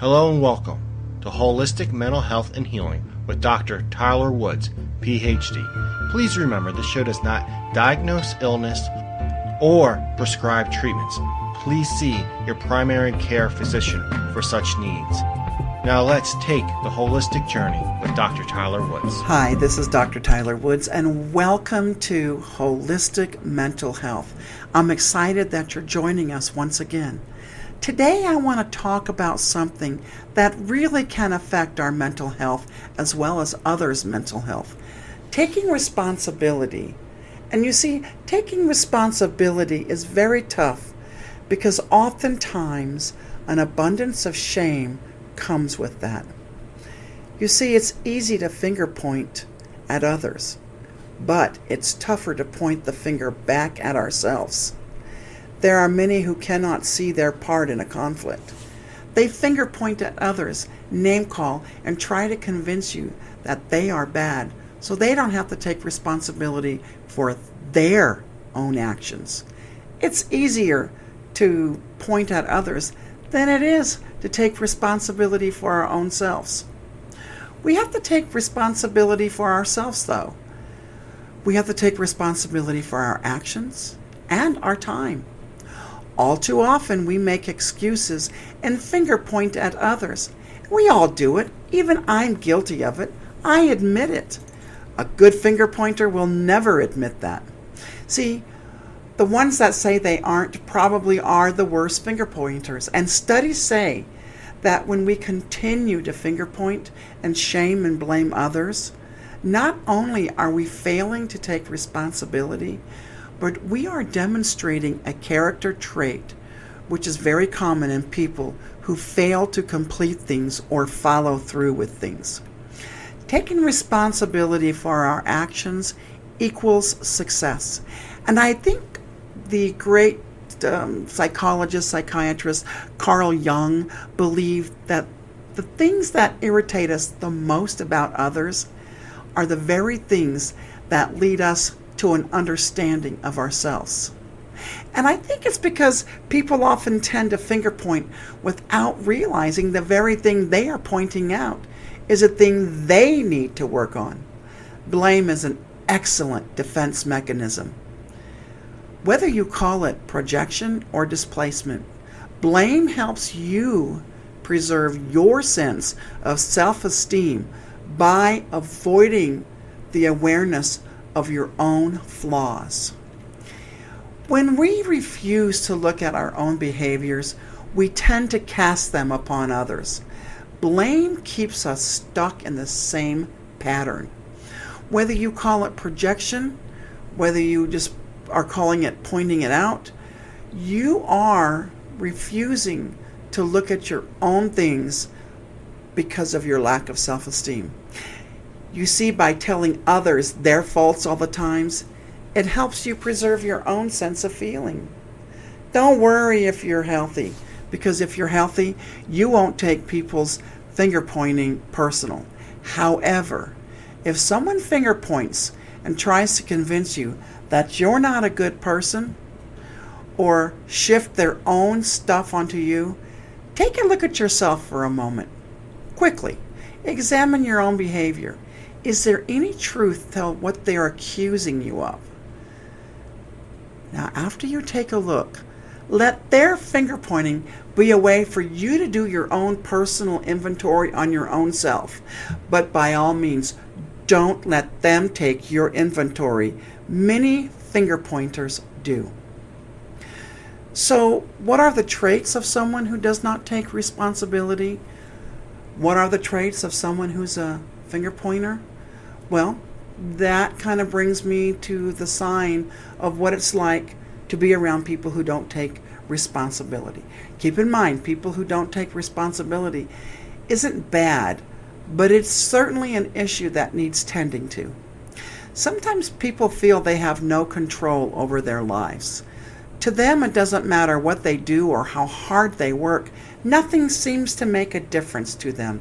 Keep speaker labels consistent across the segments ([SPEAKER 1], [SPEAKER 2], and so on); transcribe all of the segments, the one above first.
[SPEAKER 1] Hello and welcome to Holistic Mental Health and Healing with Dr. Tyler Woods, PhD. Please remember this show does not diagnose illness or prescribe treatments. Please see your primary care physician for such needs. Now let's take the holistic journey with Dr. Tyler Woods.
[SPEAKER 2] Hi, this is Dr. Tyler Woods, and welcome to Holistic Mental Health. I'm excited that you're joining us once again. Today, I want to talk about something that really can affect our mental health as well as others' mental health taking responsibility. And you see, taking responsibility is very tough because oftentimes an abundance of shame comes with that. You see, it's easy to finger point at others, but it's tougher to point the finger back at ourselves. There are many who cannot see their part in a conflict. They finger point at others, name call, and try to convince you that they are bad so they don't have to take responsibility for their own actions. It's easier to point at others than it is to take responsibility for our own selves. We have to take responsibility for ourselves, though. We have to take responsibility for our actions and our time. All too often, we make excuses and finger point at others. We all do it. Even I'm guilty of it. I admit it. A good finger pointer will never admit that. See, the ones that say they aren't probably are the worst finger pointers. And studies say that when we continue to finger point and shame and blame others, not only are we failing to take responsibility, but we are demonstrating a character trait which is very common in people who fail to complete things or follow through with things. Taking responsibility for our actions equals success. And I think the great um, psychologist, psychiatrist Carl Jung believed that the things that irritate us the most about others are the very things that lead us to an understanding of ourselves. And I think it's because people often tend to finger point without realizing the very thing they are pointing out is a thing they need to work on. Blame is an excellent defense mechanism. Whether you call it projection or displacement, blame helps you preserve your sense of self esteem by avoiding the awareness of your own flaws. When we refuse to look at our own behaviors, we tend to cast them upon others. Blame keeps us stuck in the same pattern. Whether you call it projection, whether you just are calling it pointing it out, you are refusing to look at your own things because of your lack of self esteem. You see, by telling others their faults all the times, it helps you preserve your own sense of feeling. Don't worry if you're healthy, because if you're healthy, you won't take people's finger pointing personal. However, if someone finger points and tries to convince you that you're not a good person or shift their own stuff onto you, take a look at yourself for a moment. Quickly, examine your own behavior. Is there any truth to what they're accusing you of? Now, after you take a look, let their finger pointing be a way for you to do your own personal inventory on your own self. But by all means, don't let them take your inventory. Many finger pointers do. So, what are the traits of someone who does not take responsibility? What are the traits of someone who's a finger pointer? Well, that kind of brings me to the sign of what it's like to be around people who don't take responsibility. Keep in mind, people who don't take responsibility isn't bad, but it's certainly an issue that needs tending to. Sometimes people feel they have no control over their lives. To them, it doesn't matter what they do or how hard they work, nothing seems to make a difference to them.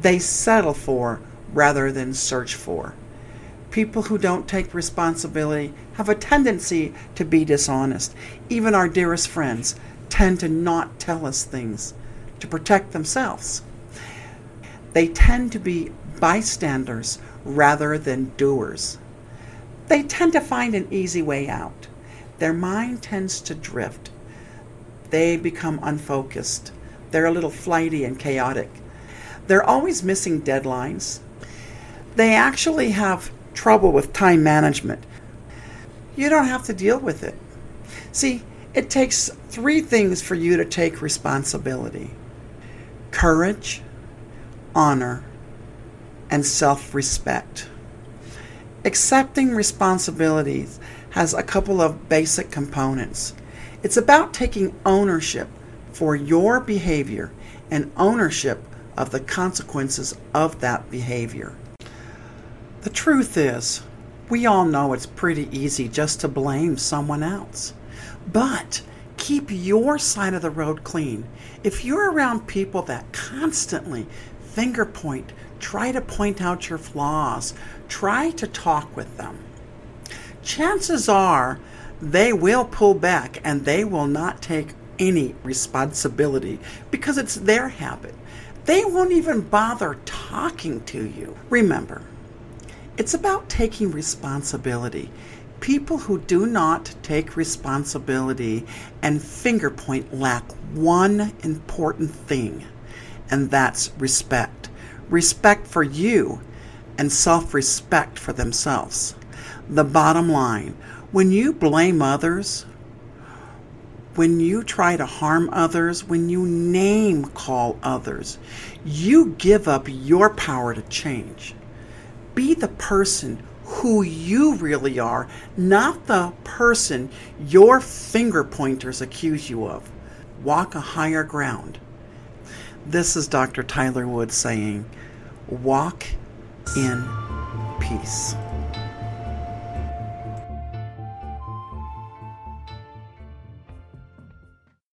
[SPEAKER 2] They settle for rather than search for. People who don't take responsibility have a tendency to be dishonest. Even our dearest friends tend to not tell us things to protect themselves. They tend to be bystanders rather than doers. They tend to find an easy way out. Their mind tends to drift. They become unfocused. They're a little flighty and chaotic. They're always missing deadlines. They actually have trouble with time management. You don't have to deal with it. See, it takes three things for you to take responsibility courage, honor, and self respect. Accepting responsibilities has a couple of basic components. It's about taking ownership for your behavior and ownership of the consequences of that behavior. The truth is, we all know it's pretty easy just to blame someone else. But keep your side of the road clean. If you're around people that constantly finger point, try to point out your flaws, try to talk with them, chances are they will pull back and they will not take any responsibility because it's their habit. They won't even bother talking to you. Remember, it's about taking responsibility. People who do not take responsibility and finger point lack one important thing, and that's respect. Respect for you and self respect for themselves. The bottom line when you blame others, when you try to harm others, when you name call others, you give up your power to change. Be the person who you really are, not the person your finger pointers accuse you of. Walk a higher ground. This is Dr. Tyler Wood saying, walk in peace.